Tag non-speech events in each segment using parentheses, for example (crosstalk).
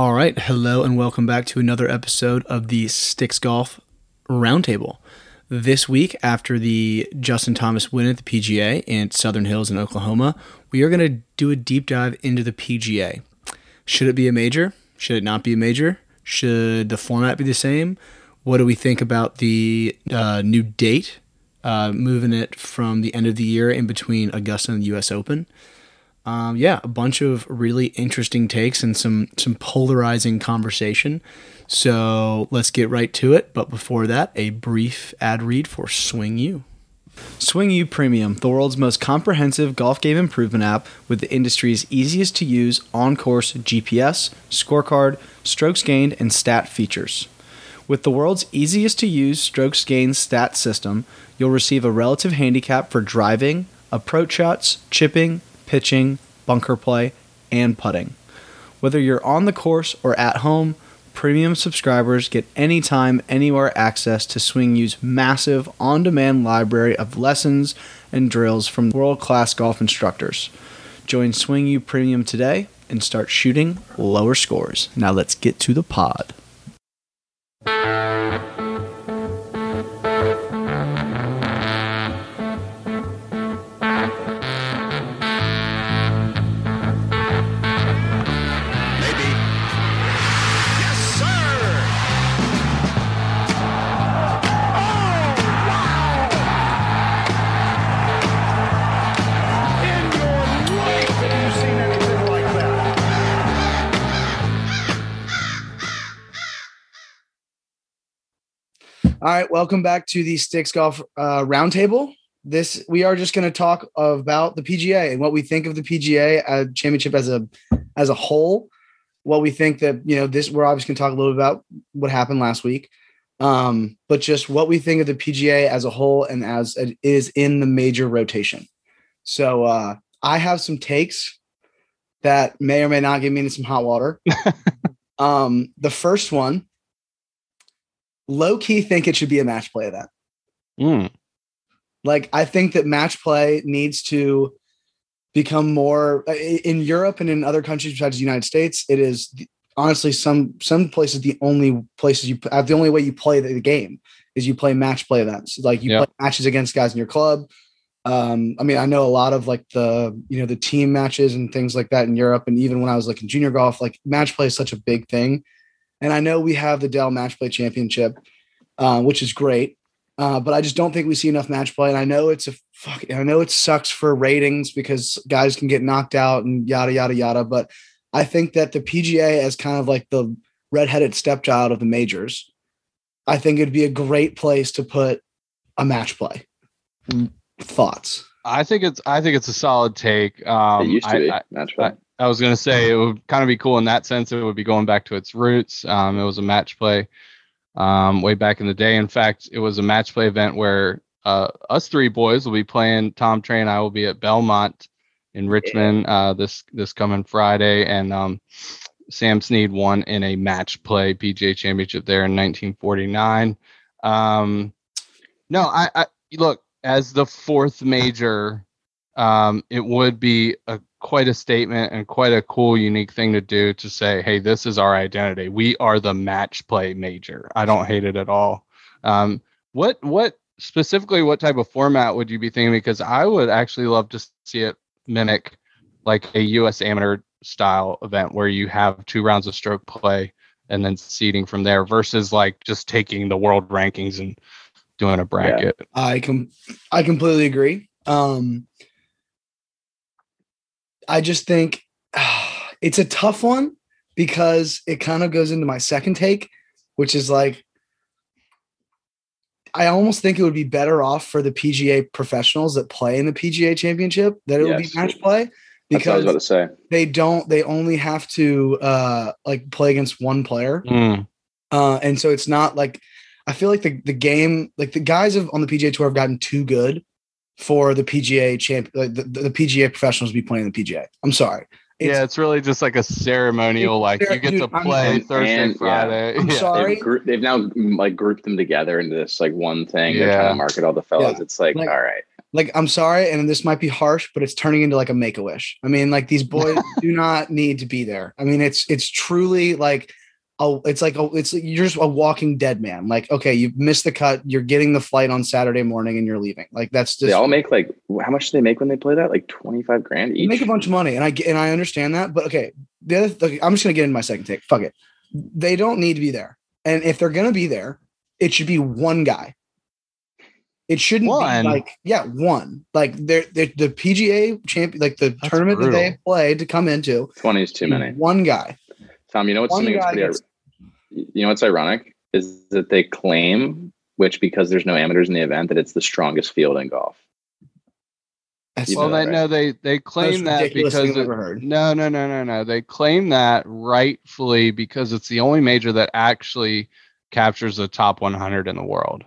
All right. Hello and welcome back to another episode of the Sticks Golf Roundtable. This week, after the Justin Thomas win at the PGA in Southern Hills in Oklahoma, we are going to do a deep dive into the PGA. Should it be a major? Should it not be a major? Should the format be the same? What do we think about the uh, new date, uh, moving it from the end of the year in between Augusta and the U.S. Open? Um, yeah, a bunch of really interesting takes and some some polarizing conversation. So let's get right to it. But before that, a brief ad read for Swing U. Swing U Premium, the world's most comprehensive golf game improvement app with the industry's easiest to use on course GPS, scorecard, strokes gained, and stat features. With the world's easiest to use strokes gained stat system, you'll receive a relative handicap for driving, approach shots, chipping, pitching, bunker play, and putting. Whether you're on the course or at home, premium subscribers get anytime, anywhere access to Swing U's massive on demand library of lessons and drills from world class golf instructors. Join Swing U Premium today and start shooting lower scores. Now let's get to the pod. All right, welcome back to the Sticks Golf uh, Roundtable. This we are just going to talk about the PGA and what we think of the PGA uh, Championship as a as a whole. What we think that you know this we're obviously going to talk a little bit about what happened last week, um, but just what we think of the PGA as a whole and as it is in the major rotation. So uh, I have some takes that may or may not get me into some hot water. (laughs) um, the first one low key think it should be a match play event. Mm. Like I think that match play needs to become more uh, in Europe and in other countries besides the United States. It is honestly some some places the only places you uh, the only way you play the, game is you play match play events. Like you Yeah. play matches against guys in your club. Um, I mean, I know a lot of like the you know the team matches and things like that in Europe, and even when I was like in junior golf, like match play is such a big thing. And I know we have the Dell Match Play Championship, uh, which is great. Uh, but I just don't think we see enough match play. And I know it's a fuck. I know it sucks for ratings because guys can get knocked out and yada yada yada. But I think that the PGA as kind of like the redheaded stepchild of the majors, I think it'd be a great place to put a match play. Thoughts? I think it's I think it's a solid take. Um, it used to I, be I, match play. I was gonna say it would kind of be cool in that sense. It would be going back to its roots. Um, it was a match play um, way back in the day. In fact, it was a match play event where uh, us three boys will be playing. Tom Trey and I will be at Belmont in Richmond uh, this this coming Friday, and um, Sam Snead won in a match play PGA Championship there in 1949. Um, no, I, I look as the fourth major. Um, it would be a quite a statement and quite a cool, unique thing to do to say, "Hey, this is our identity. We are the match play major." I don't hate it at all. Um, what what specifically what type of format would you be thinking? Because I would actually love to see it mimic like a U.S. amateur style event where you have two rounds of stroke play and then seeding from there versus like just taking the world rankings and doing a bracket. I com I completely agree. Um I just think (sighs) it's a tough one because it kind of goes into my second take, which is like I almost think it would be better off for the PGA professionals that play in the PGA championship that it would be match play That's what I was about to because say. they don't they only have to uh like play against one player. Mm, Uh, and so it's not like I feel like the the game, like the guys have on the PGA tour have gotten too good for the PGA champ, like the, the, the PGA professionals to be playing the PGA. I'm sorry. It's- yeah, it's really just like a ceremonial. Like you get to Dude, I'm- play And- Thursday, yeah. I'm Yeah. sorry. They've, grou- they've now mm, like grouped them together into this like one thing. Yeah. They're trying to market all the fellas. Yeah. It's like, Like- all right, like I'm sorry, and this might be harsh, but it's turning into like a make a wish. I mean, like these boys (laughs) do not need to be there. I mean, it's it's truly like oh, it's like oh, it's you're just a walking dead man. Like, okay, you've missed the cut, you're getting the flight on Saturday morning, and you're leaving. Like that's just they all make like how much do they make when they play that? Like twenty five grand you each. make a bunch of money, and I get- and I understand that. But okay, the other th- I'm just gonna get into my second take. Fuck it, they don't need to be there, and if they're gonna be there, it should be one guy. It shouldn't One? be like yeah, one. Like they're, they're the PGA champion, like the tournament that they play to come into. Twenty is too many. One guy. Tom, you know what's One something that's guy pretty gets- you know what's ironic is that they claim, which because there's no amateurs in the event, that it's the strongest field in golf. That's You well, they that, no, they they claim that because I've it- ever heard. no, no, no, no, no. They claim that rightfully because it's the only major that actually captures the top 100 in the world.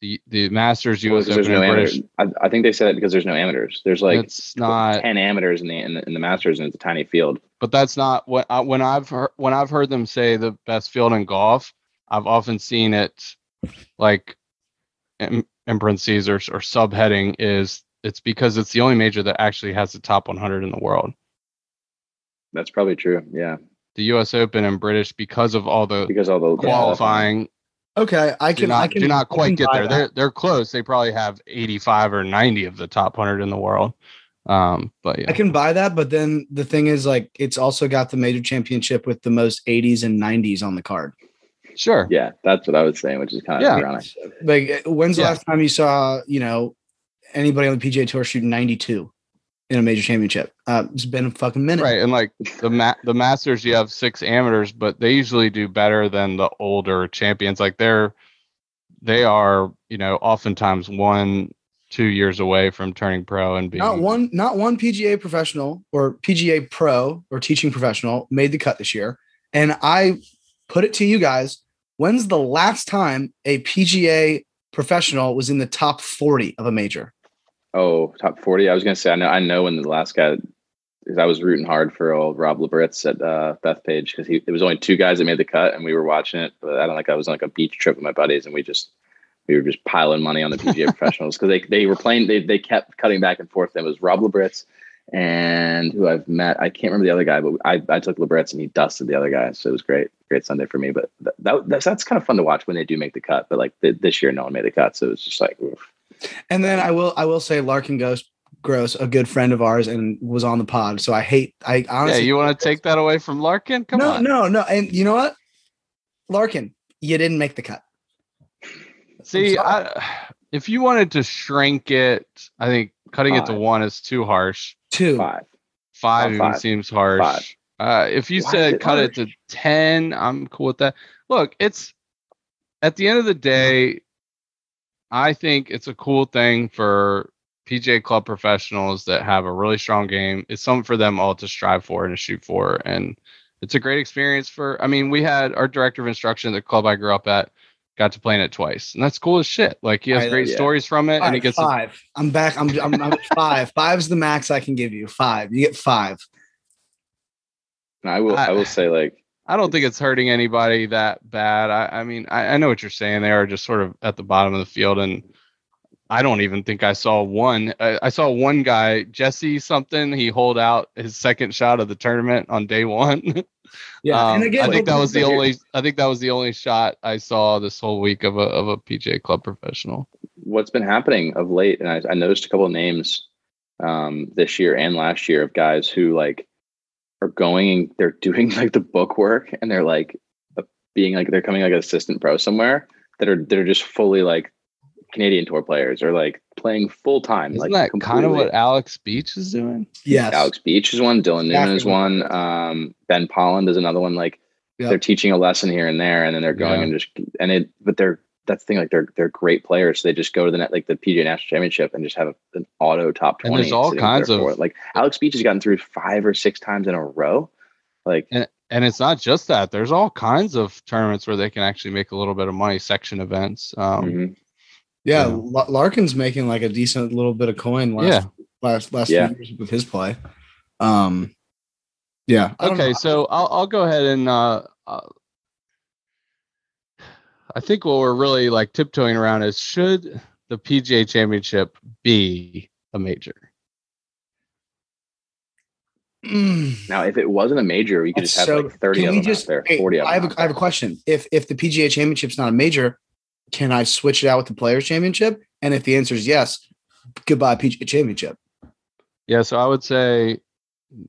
The the Masters, U.S. there's Open, no British. I, I think they said it because there's no amateurs. There's like it's not, ten amateurs in the, in the in the Masters, and it's a tiny field. but that's not what I, when I've heard when I've heard them say the best field in golf. I've often seen it like in, in parentheses or, or subheading is it's because it's the only major that actually has the top 100 in the world. That's probably true. Yeah, The U.S. Open and British because of all the because all the qualifying Okay, I do can. not I can do not quite get there. that. They're they're close. They probably have 85 or 90 of the top 100 in the world. Um, but yeah. I can buy that, but then the thing is, like, it's also got the major championship with the most 80s and 90s on the card. sure. Yeah, that's what I was saying, which is kind of Yeah. ironic. Like, when's the Yeah. last time you saw, you know, anybody on the PGA Tour shoot 92 in a major championship? Uh, it's been a fucking minute. Right, and like the ma- the Masters, you have six amateurs, but they usually do better than the older champions. Like they're they are, you know, oftentimes one two years away from turning pro and being Not one, not one PGA professional or PGA pro or teaching professional made the cut this year. And I put it to you guys: When's the last time a PGA professional was in the top 40 of a major? Oh, top forty. I was gonna say I know I know when the last guy because I was rooting hard for old Rob Labritz at uh, Bethpage because he it was only two guys that made the cut and we were watching it. But I don't like I was on like a beach trip with my buddies and we just we were just piling money on the PGA (laughs) professionals because they they were playing they they kept cutting back and forth. It was Rob Labritz and who I've met. I can't remember the other guy, but I, I took Labritz and he dusted the other guy. So it was great, great Sunday for me. But that, that that's, that's kind of fun to watch when they do make the cut. But like th- this year, no one made the cut, so it was just like oof. And then I will I will say Larkin Ghost Gross, a good friend of ours, and was on the pod. So I hate I Yeah, honestly you want to take that away from Larkin? Come no on. no no. No. And you know what, Larkin, you didn't make the cut. See. I, if you wanted to shrink it, I think cutting it to one is too harsh. Two. five. Five even five. seems harsh. Five. Uh, if you Why said it cut it to 10, I'm cool with that. Look, it's at the end of the day, I think it's a cool thing for PJ club professionals that have a really strong game. It's something for them all to strive for and to shoot for. And it's a great experience for, I mean, we had our director of instruction at the club I grew up at, got to play in it twice. And that's cool as shit. Like he has I- great yeah. stories from it. All and he gets to five. I'm back. I'm, I'm, I'm at five. Five's the max I can give you. Five. You get five. And I will I- I will say like I don't think it's hurting anybody that bad. I, I mean, I, I know what you're saying. They are just sort of at the bottom of the field, and I don't even think I saw one. I, I saw one guy, Jesse something. He hold out his second shot of the tournament on day one. (laughs) Yeah. Um, and again, I think that was the but here- only. I think that was the only shot I saw this whole week of a of a PJ club professional. what's been happening of late, and I, I noticed a couple of names um, this year and last year of guys who like are going and they're (laughs) doing like the book work and they're like uh, being like they're coming like an assistant pro somewhere that are that are just fully like Canadian tour players or like playing full time. Isn't like that kind of what Alex Beach is doing? yes. Alex Beach is one, Dylan Newman is one, um, Ben Polland is another one. Like Yeah. they're teaching a lesson here and there, and then they're going Yeah. and just and it. But they're that's the thing. Like they're they're great players. So they just go to the net like the PGA National Championship and just have an auto top And twenty. there's all kinds there of- like Alex Beach has gotten through five or six times in a row. Like And and it's not just that. There's all kinds of tournaments where they can actually make a little bit of money. Section events. Um, mhm. Yeah. Yeah. La- Larkin's making like a decent little bit of coin last Yeah. last last Yeah. few years with his play. Um. Yeah. Okay, know. so I'll I'll go ahead and uh, uh I think what we're really like tiptoeing around is should the PGA Championship be a major? Mm. Now, if it wasn't a major, you could That's just have so- like 30 of them just- out there, hey, 40 of them. I have out a, I have a question. If if the PGA Championship's not a major, can I switch it out with the Players Championship? And if the answer is yes, goodbye PGA Championship. Yeah, so I would say,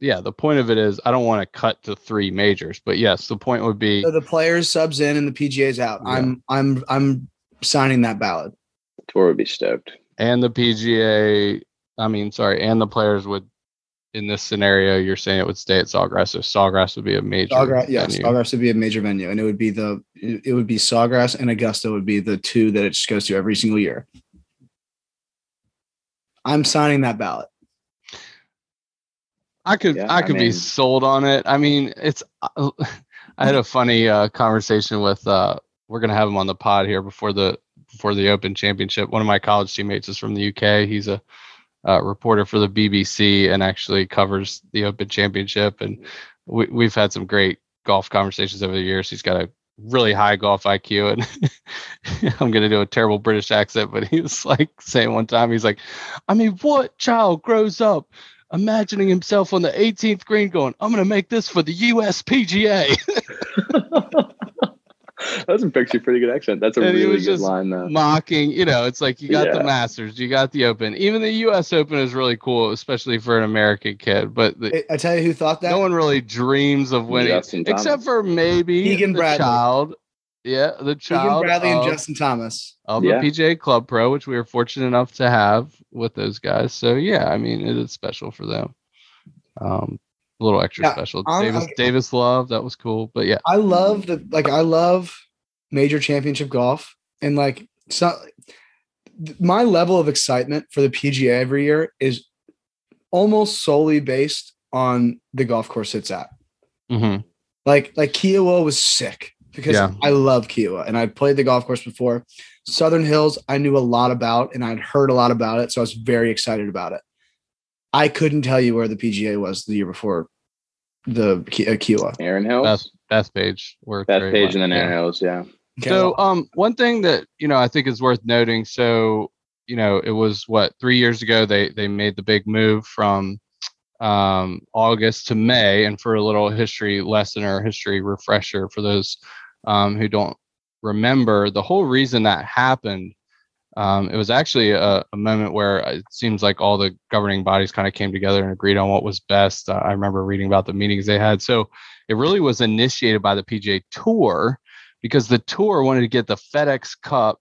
yeah, the point of it is I don't want to cut to three majors, but yes, the point would be So the Players subs in and the PGA's out. Yeah. I'm I'm I'm signing that ballot. Tour would be stoked. and the PGA, I mean, sorry, and the players would, in this scenario, you're saying it would stay at Sawgrass. So Sawgrass would be a major. Sawgrass, yes, venue. Sawgrass would be a major venue, and it would be the it it would be Sawgrass and Augusta would be the two that it just goes to every single year. I'm signing that ballot. I could Yeah, I I could be sold on it. I mean, it's (laughs) I had a funny uh, conversation with uh we're gonna have him on the pod here before the before the Open Championship. One of my college teammates is from the UK. He's a uh, reporter for the BBC and actually covers the Open Championship. And we, we've had some great golf conversations over the years. He's got a really high golf IQ, and (laughs) I'm gonna do a terrible British accent, but he was like saying one time, he's like, I mean, what child grows up imagining himself on the 18th green going, I'm going to make this for the US PGA. That's a (laughs) picture pretty good accent. That's a And really was good just line, though. Mocking, you know, it's like you got the Masters, you got the Open. Even the US Open is really cool, especially for an American kid. But the, I- I tell you who thought that. no one really dreams of winning, except for maybe Keegan the Bradley. child. Yeah, the Keegan child Bradley of, and Justin Thomas. of Yeah. the PGA Club Pro, which we were fortunate enough to have with those guys. So yeah, I mean, it is special for them. Um, a little extra Yeah, special. I'm- Davis I'm- Davis Love, that was cool. But yeah, I love the like I love major championship golf and like so my level of excitement for the PGA every year is almost solely based on the golf course it's at. hmm Like like Kiawah was sick because Yeah. I love Kiawah and I'd played the golf course before. Southern Hills I knew a lot about and I'd heard a lot about it, so I was very excited about it. I couldn't tell you where the PGA was the year before the Ki- uh, Kiawah. Aaron Hills. Best Bethpage. Where Bethpage went, and then yeah. Aaron Hills. Yeah. Okay, So, um, one thing that you know I think is worth noting. So, you know, it was what three years ago they they made the big move from um, August to May, and for a little history lesson or history refresher for those um, who don't remember, the whole reason that happened. Um, it was actually a, a moment where it seems like all the governing bodies kind of came together and agreed on what was best. Uh, I remember reading about the meetings they had. So it really was initiated by the PGA Tour because the tour wanted to get the FedEx Cup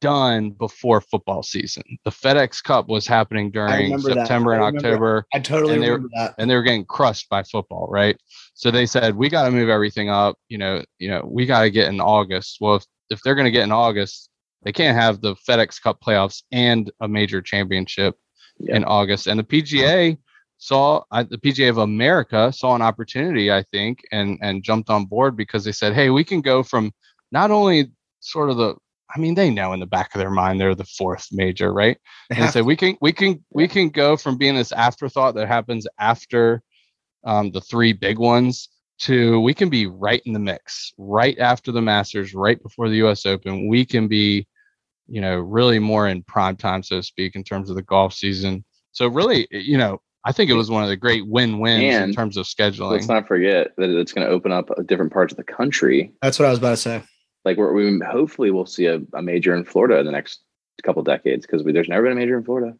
done before football season. The FedEx Cup was happening during. September and October, I totally and they were- remember that. and they were getting crushed by football, right? So they said we got to move everything up. You know, you know, we got to get in August. Well, if if they're going to get in August, they can't have the FedEx Cup playoffs and a major championship Yeah. in August. And the PGA saw uh, the PGA of America saw an opportunity, I think, and and jumped on board because they said, hey, we can go from not only sort of the I mean, they know in the back of their mind they're the fourth major, right? And have so we can we can we can go from being this afterthought that happens after um, the three big ones to we can be right in the mix right after the masters right before the us open we can be you know really more in prime time so to speak in terms of the golf season so really you know i think it was one of the great win-wins in terms of scheduling Let's not forget that it's going to open up uh, different parts of the country. That's what I was about to say. Like we're, we hopefully we'll see a, a major in Florida in the next couple decades because there's never been a major in Florida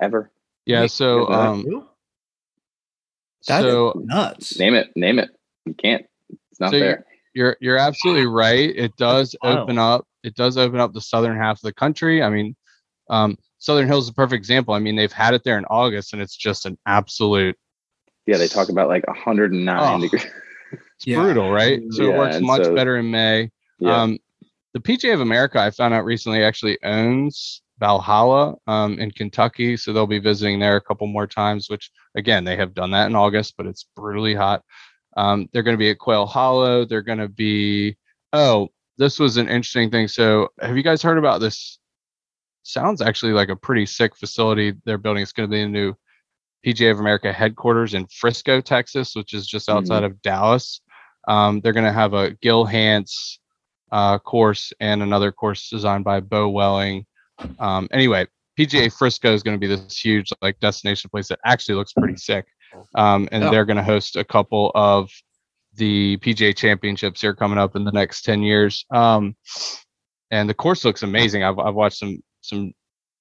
ever. yeah so um That is so nuts. Name it, name it. You can't. It's not So you- fair. You're you're absolutely right. It does wild. open up. It does open up the southern half of the country. I mean, um, Southern Hills is a perfect example. I mean, they've had it there in August, and it's just an absolute. Yeah, they talk about like 109 Oh. degrees. It's Yeah. brutal, right? So it works much so- better in May. Yeah. Um, the PGA of America, I found out recently, actually owns Valhalla um, in Kentucky, so they'll be visiting there a couple more times. Which again, they have done that in August, but it's brutally hot. Um, they're going to be at Quail Hollow. They're going to be. Oh, this was an interesting thing. So, have you guys heard about this? Sounds actually like a pretty sick facility they're building. It's going to be a new PGA of America headquarters in Frisco, Texas, which is just outside of Dallas. Um, they're going to have a Gil Hanse uh, course and another course designed by Beau Welling. um, anyway, PGA Frisco is going to be this huge like destination place that actually looks pretty sick, um, and Oh. they're going to host a couple of the PGA Championships here coming up in the next ten years. Um, and the course looks amazing. I've I've watched some some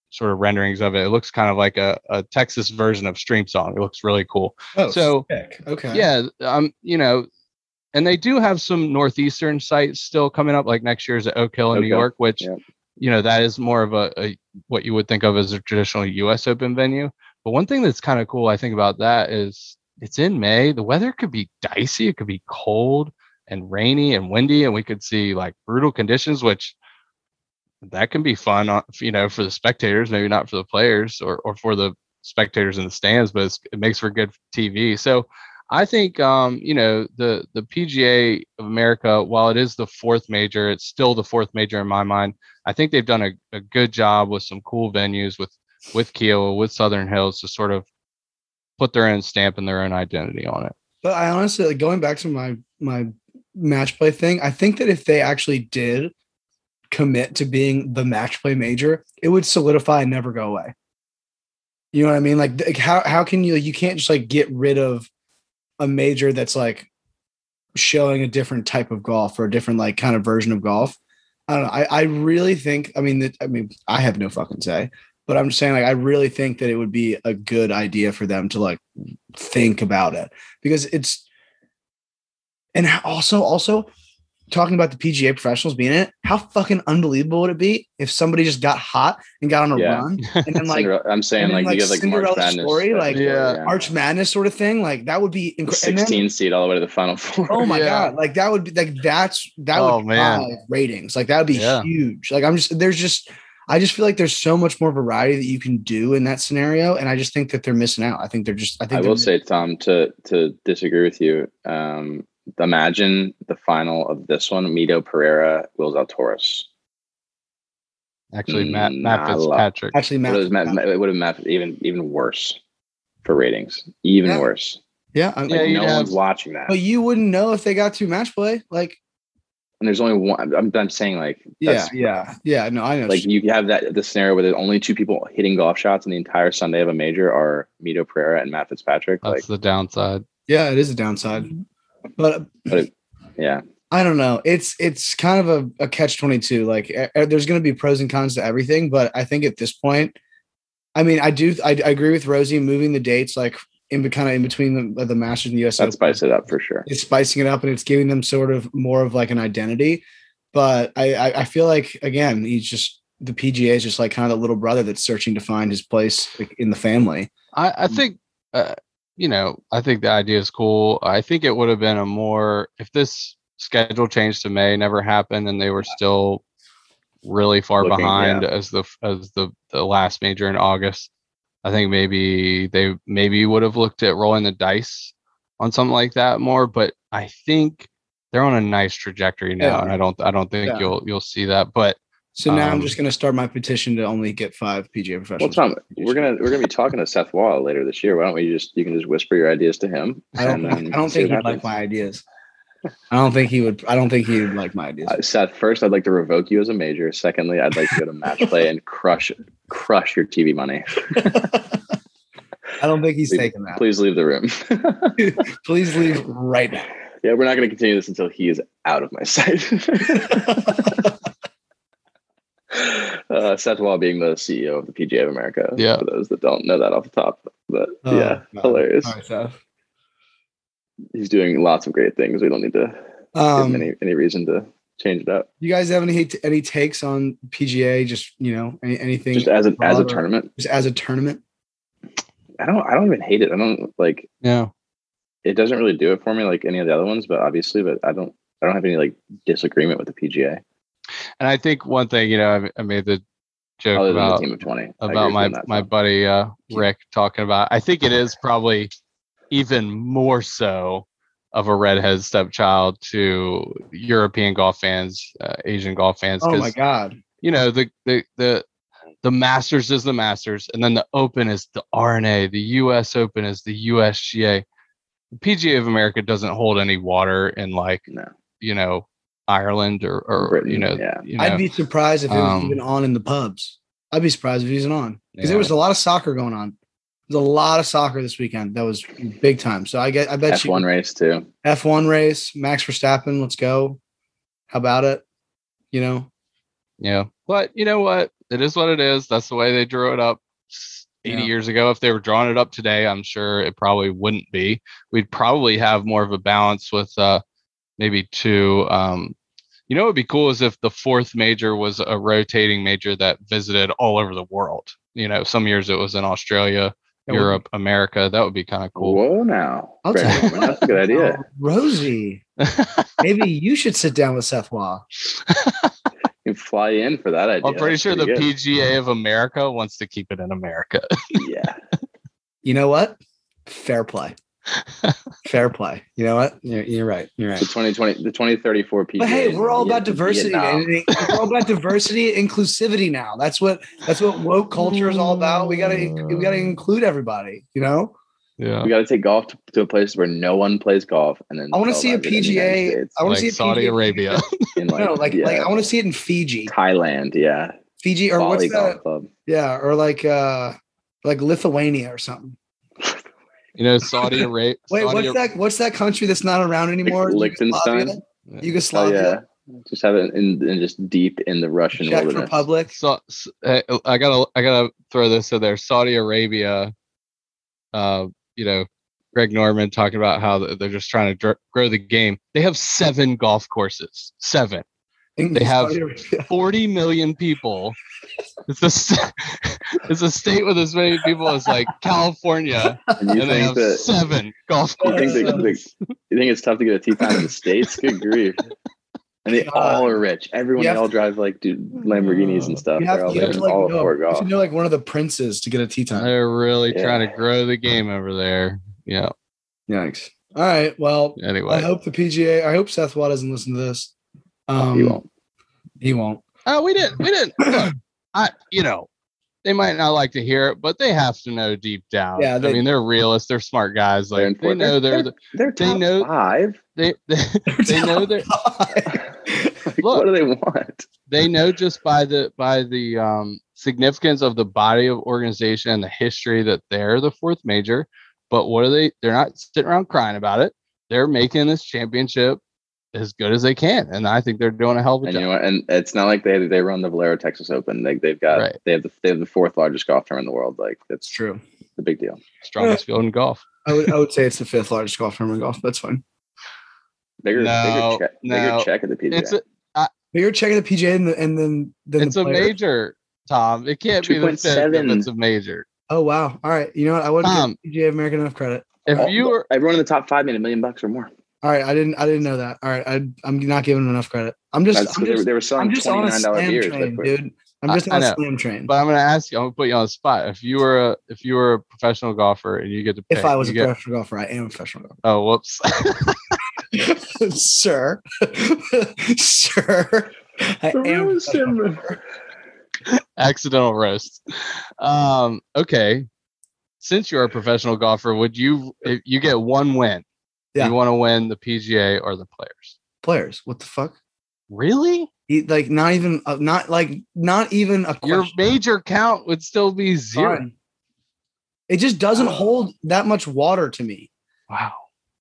sort of renderings of it. It looks kind of like a, a Texas version of Streamsong. It looks really cool. Oh, So- sick. okay. Yeah, um, you know, and they do have some northeastern sites still coming up. Like next year's at Oak Hill in Oak New York, which yeah. you know that is more of a, a what you would think of as a traditional U.S. Open venue. But one thing that's kind of cool, I think, about that is it's in May. The weather could be dicey. It could be cold and rainy and windy, and we could see like brutal conditions, which that can be fun, you know, for the spectators. Maybe not for the players or or for the spectators in the stands, but it's, it makes for good TV. So I think um, you know the the PGA of America, while it is the fourth major, it's still the fourth major in my mind. I think they've done a, a good job with some cool venues with with Kiawah, with Southern Hills to sort of put their own stamp and their own identity on it. But I honestly like going back to my my match play thing. I think that if they actually did commit to being the match play major, it would solidify and never go away. You know what I mean? Like, like how how can you you can't just like get rid of a major that's like showing a different type of golf or a different like kind of version of golf. I don't know. I, I really think I mean that I mean I have no fucking say, but I'm just saying like I really think that it would be a good idea for them to like think about it because it's and also also talking about the PGA professionals being in it, how fucking unbelievable would it be if somebody just got hot and got on a Yeah. run (laughs) and then like I'm saying and then, like, you like, get like March Cinderella Madness, story, type like, of Yeah. March Madness sort of thing? Like that would be incredible. 16 seed all the way to the final four. Oh my Yeah. god! Like that would be like that's that Oh, would man. ratings. Like that would be Yeah. huge. Like I'm just there's just I just feel like there's so much more variety that you can do in that scenario, and I just think that they're missing out. I think they're just I think I will miss- say, Tom, to to disagree with you. Um, imagine the final of this one: Mito Pereira, Will Zalatoris. Actually, Matt Mm, Matt I love- Fitzpatrick. actually It Matt. would have met, it would have met even even worse for ratings. Even Yeah. worse. yeah, I'm, Yeah, Like, you'd no one's watching that. but you wouldn't know if they got to match play. Like And there's only one. I'm, I'm saying like yeah, that's yeah, yeah. No, I know. like you have that the scenario where there's only two people hitting golf shots in the entire Sunday of a major are Mito Pereira and Matt Fitzpatrick. That's like the downside. yeah, it is a downside, but yeah, I don't know. It's it's kind of a, a catch twenty two. Like there's going to be pros and cons to everything, but I think at this point, I mean, I do I, I agree with Rosie moving the dates like in kind of in between the the Masters and the US. that Open. spice it up for sure. It's spicing it up and it's giving them sort of more of like an identity. But I I, I feel like again he's just the PGA is just like kind of the little brother that's searching to find his place in the family. I, I think, uh, you know, I think the idea is cool. I think it would have been a more if this schedule change to May never happened and they were still really far Looking, behind yeah. as the as the the last major in August. I think maybe they maybe would have looked at rolling the dice on something like that more, but I think they're on a nice trajectory now, Yeah. and I don't I don't think Yeah. you'll you'll see that. But So now I'm Um, just going to start my petition to only get five PGA professionals. Well. Tom, we're gonna we're gonna be talking to Seth Waugh later this year. Why don't we just you can just whisper your ideas to him? I don't. I don't think he'd like my ideas. I don't think he would. I don't think he would like my ideas. Uh, Seth, first, I'd like to revoke you as a major. Secondly, I'd like to go to match play and crush crush your TV money. (laughs) (laughs) I don't think he's Please- taking that. Please leave the room. (laughs) Please leave right now. yeah, we're not going to continue this until he is out of my sight. Uh, Seth Waugh being the CEO of the PGA of America. Yeah. For those that don't know that off the top, but Oh, yeah, God. hilarious. All right, Seth. He's doing lots of great things. We don't need to give Um, him any any reason to change it up. you guys have any any takes on PGA? Just you know, any, anything Just as a as a tournament, just as a tournament. I don't I don't even hate it. I don't like yeah, it doesn't really do it for me like any of the other ones, but obviously, but I don't I don't have any like disagreement with the PGA and I think one thing you know I, I made the joke other than the about team of twenty. About my you on that, my Tom. buddy uh Rick talking about. I think it is probably even more so of a redhead stepchild to European golf fans, uh, Asian golf fans, Oh my god! you know the the the the Masters is the Masters, and then the Open is the R&A, the U.S. Open is the USGA. The PGA of America doesn't hold any water in like No, you know Ireland or or Britain, you know yeah. you know I'd be surprised if it was um, even on in the pubs. I'd be surprised if he wasn't on because Yeah. there was a lot of soccer going on. There's a lot of soccer this weekend. That was big time. So I get. I bet F1 you race too. F1 race, Max Verstappen. Let's go. How about it? You know, Yeah. But you know what? It is what it is. That's the way they drew it up 80 Yeah. years ago. If they were drawing it up today, I'm sure it probably wouldn't be. We'd probably have more of a balance with uh maybe two um you know it'd be cool is if the fourth major was a rotating major that visited all over the world. You know, some years it was in Australia, That would- Europe, America. That would be kind of cool. Whoa, now. I'll tell you Norman, That's a good (laughs) idea. Oh, Rosie. (laughs) Maybe you should sit down with Seth Waugh. (laughs) You can fly in for that idea. I'm pretty That's sure the good. PGA of America wants to keep it in America. Yeah. You know what? Fair play. Fair play. You know what? You're, you're right. You're The right. 2020, the 2034 PGA. But hey, we're all about diversity. Vietnam. man. We're all about diversity inclusivity now. That's what that's what woke culture is all about. We gotta we gotta include everybody. You know. yeah. We got to take golf to, to a place where no one plays golf, and then I want to see a about it in the United PGA. I want Like to see Saudi PGA. Arabia. (laughs) in like, No, like yeah, like I want to see it in Fiji, Thailand, yeah, Fiji, or what's Bali Golf that? Club. Yeah, or like uh like Lithuania or something. You know, Saudi Arabia. (laughs) Wait, Saudi what's that? What's that country that's not around anymore? Liechtenstein. Yugoslavia? Oh yeah, just have it in, in just deep in the Russian Czech wilderness. Republic. So, s- I gotta, I gotta throw this in there. Saudi Arabia. Uh, you know, Greg Norman talking about how they're just trying to dr- grow the game. They have seven golf courses. Seven. In They have- Saudi (laughs) Arabia. 40 million people. It's a, st- (laughs) it's a state with as many people as like California, And you and they think have that seven golf you think, courses. that, you think it's tough to get a tee time in the states? Good grief! And they all are rich. Everyone they have all drive like dude, Lamborghinis and stuff. You have, all, you have to like all know, afford you golf. should know like one of the princes to get a tee time. They're really Yeah. trying to grow the game over there. Yeah. Yikes! All right, well, anyway, I hope the PGA. I hope Seth Waugh doesn't listen to this. Um, You won't. He won't. Oh, we didn't. We didn't. Look, (coughs) I, you know, they might not like to hear it, but they have to know deep down. Yeah, they- I mean, they're realists. They're smart guys. They're Like they know they're the, They're they top know- five. they (laughs) they, they know they're (laughs) Like, Look. what do they want? they know just by the by the um significance of the body of organization and the history that they're the fourth major. But what are they? They're not sitting around crying about it. They're making this championship as good as they can, and I think they're doing a hell of a And job. you know? And it's not like they they run the Valero Texas Open. Like they've got Right. they have the they have the fourth largest golf tournament in the world. Like that's true. the big deal. Strongest field in golf. I would, I would say it's the fifth largest golf tournament in golf. That's fine. Bigger No, bigger check no. bigger check at the PGA. It's a, But you're checking the PGA and, the, and then then it's the a major, Tom. It can't be the fifth if it's a major. Oh wow! All right, you know what? I wouldn't Tom. give PGA of America enough credit. If you were everyone in the top five made a million bucks or more. All right, I didn't I didn't know that. All right, I, I'm not giving enough credit. I'm just That's I'm just, they were selling I'm just on a slam beers. train, dude. I'm just on a slam train. but I'm gonna ask you, I'm gonna put you on the spot. If you were a if you were a professional golfer and you get to pick, if I was a get, professional golfer, I am a professional golfer. oh whoops. (laughs) Sir. (laughs) Sir. I am him. accidental roast. Um, okay. Since you're a professional golfer, would you if you get one win? Yeah. You want to win the PGA or the players? Players. What the fuck? Really? He, like not even uh, not like not even a Your major count would still be zero. Fine. It just doesn't hold that much water to me. Wow.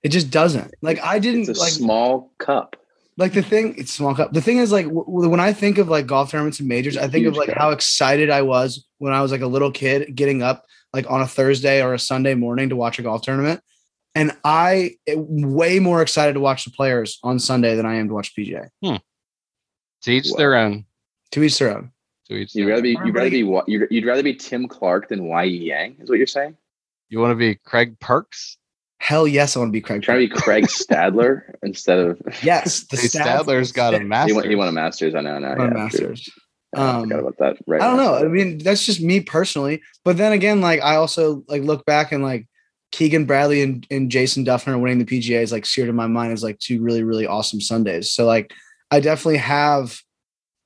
It just doesn't. Like I didn't a like small cup. like the thing. It's small cup. The thing is like w- w- when I think of like golf tournaments and majors, I think of like cup. how excited I was when I was like a little kid getting up like on a Thursday or a Sunday morning to watch a golf tournament. And I am way more excited to watch the players on Sunday than I am to watch PGA. To each their own. To each their own. To each You'd rather own. be you'd rather be you'd, you'd rather be Tim Clark than Y.E. Yang is what you're saying. You want to be Craig Perks? Hell yes, I want to be Craig. Trying to be Craig (laughs) Stadler instead of yes, (laughs) the Hey, Stadler's got a (laughs) He master. he won, he won a Masters. I know. No, won yeah, a true. Masters. Yeah, I Um, forgot about that. Right. I don't know. I mean, that's just me personally. But then again, like I also like look back and like Keegan Bradley and, and Jason Dufner winning the PGA is like seared in my mind as like two really, really awesome Sundays. So like I definitely have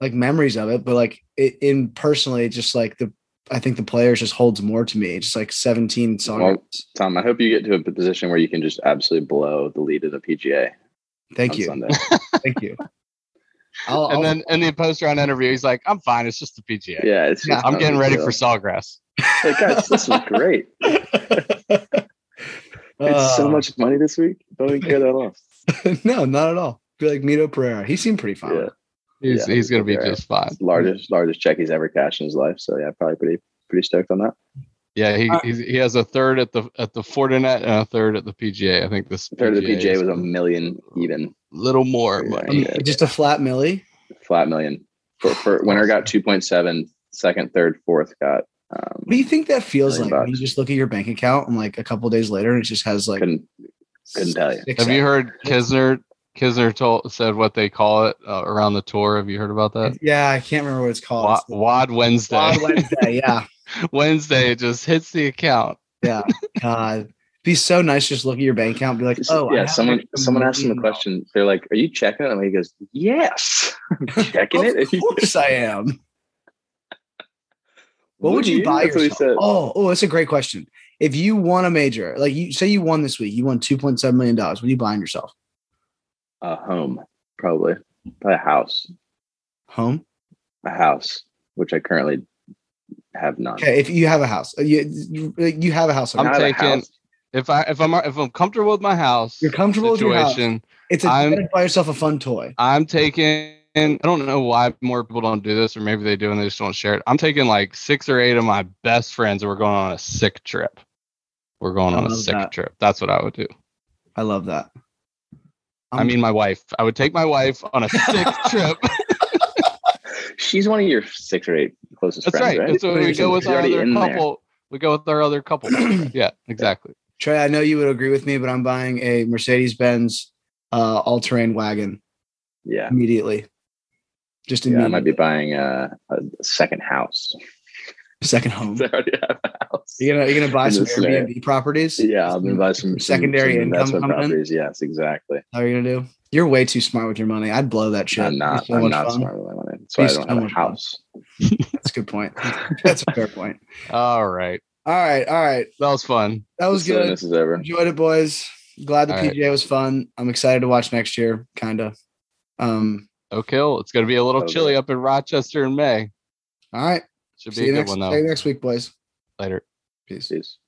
like memories of it, but like it, in personally, just like the I think the players just holds more to me. It's just like 17 songs. Well, Tom, I hope you get to a position where you can just absolutely blow the lead of the PGA. Thank you. (laughs) Thank you. I'll, And I'll- then in the post round interview, he's like, "I'm fine. It's just the PGA. Yeah, it's Yeah. just I'm getting ready deal. for Sawgrass." Hey guys, this is great. (laughs) It's so Uh, much money this week. Don't even care that I (laughs) no, not at all. Be like Mito Pereira. He seemed pretty fine. Yeah. He's Yeah, he's gonna be just fine. Largest largest check he's ever cashed in his life. So yeah, probably pretty pretty stoked on that. Yeah, he Uh, he's, he has a third at the at the Fortinet and a third at the PGA. I think this Third of the PGA was a million even. A little more Yeah, money. Um, Just a flat millie. Flat million. For, for winner got 2.7, second, third, fourth got um What do you think that feels Million like when you just look at your bank account and like a couple days later and it just has like couldn't couldn't tell you. Have you heard Kisner? Kisner told said what they call it uh, around the tour. Have you heard about that? Yeah, I can't remember what it's called. Wa- It's Wad Wednesday. Wild Wednesday. Yeah, (laughs) Wednesday it just hits the account. yeah. God, be so nice just look at your bank account and be like, oh, I yeah, have someone like someone asked him a question. They're like, Are you checking it? And he goes, Yes. (laughs) I'm checking dollars." it. Of (laughs) course, I am. What would you buy That's what he yourself? said. Oh, oh, that's a great question. If you won a major, like you say you won this week, you won two point seven million dollars. What are you buying yourself? A home, probably. Probably a house. Home. A house, which I currently have none. Okay, if you have a house, uh, you you, you have a house. I'm I have taking- If I if I'm if I'm comfortable with my house, You're comfortable with your house. It's a I'm- you buy yourself a fun toy. I'm taking. I don't know why more people don't do this, or maybe they do and they just don't share it. I'm taking like six or eight of my best friends, and we're going on a sick trip. We're going I on a sick that. trip. That's what I would do. I love that. I I'm- mean, my wife. I would take my wife on a sick (laughs) trip. She's one of your six or eight closest That's friends, right. right? That's what we go with our other in there. couple. We go with our other couple. (clears throat) yeah, exactly. Trey, I know you would agree with me, but I'm buying a Mercedes Benz uh, all terrain wagon Yeah. immediately. Just Yeah, I might be buying a, a second house. second (laughs) home. I already have a house. You're gonna you're gonna buy In some this scenario. Airbnb properties. Yeah, I'm gonna buy some some- Secondary some income investment coming in? properties. Yes, exactly. How are you gonna do? You're way too smart with your money. I'd blow that shit. I'm not. So I'm much not fun. smart with my money. That's why I don't so have a house. That's a good point. (laughs) That's a fair point. All right, All right, all right. that was fun. That was So good. This is over. Enjoyed it, boys. Glad the All right. PGA was fun. I'm excited to watch next year. Kinda. Um. Okay, it's going to be a little Okay. chilly up in Rochester in May. All right. Should See be you a good next. one See you next week, boys. Later. Peace. Peace.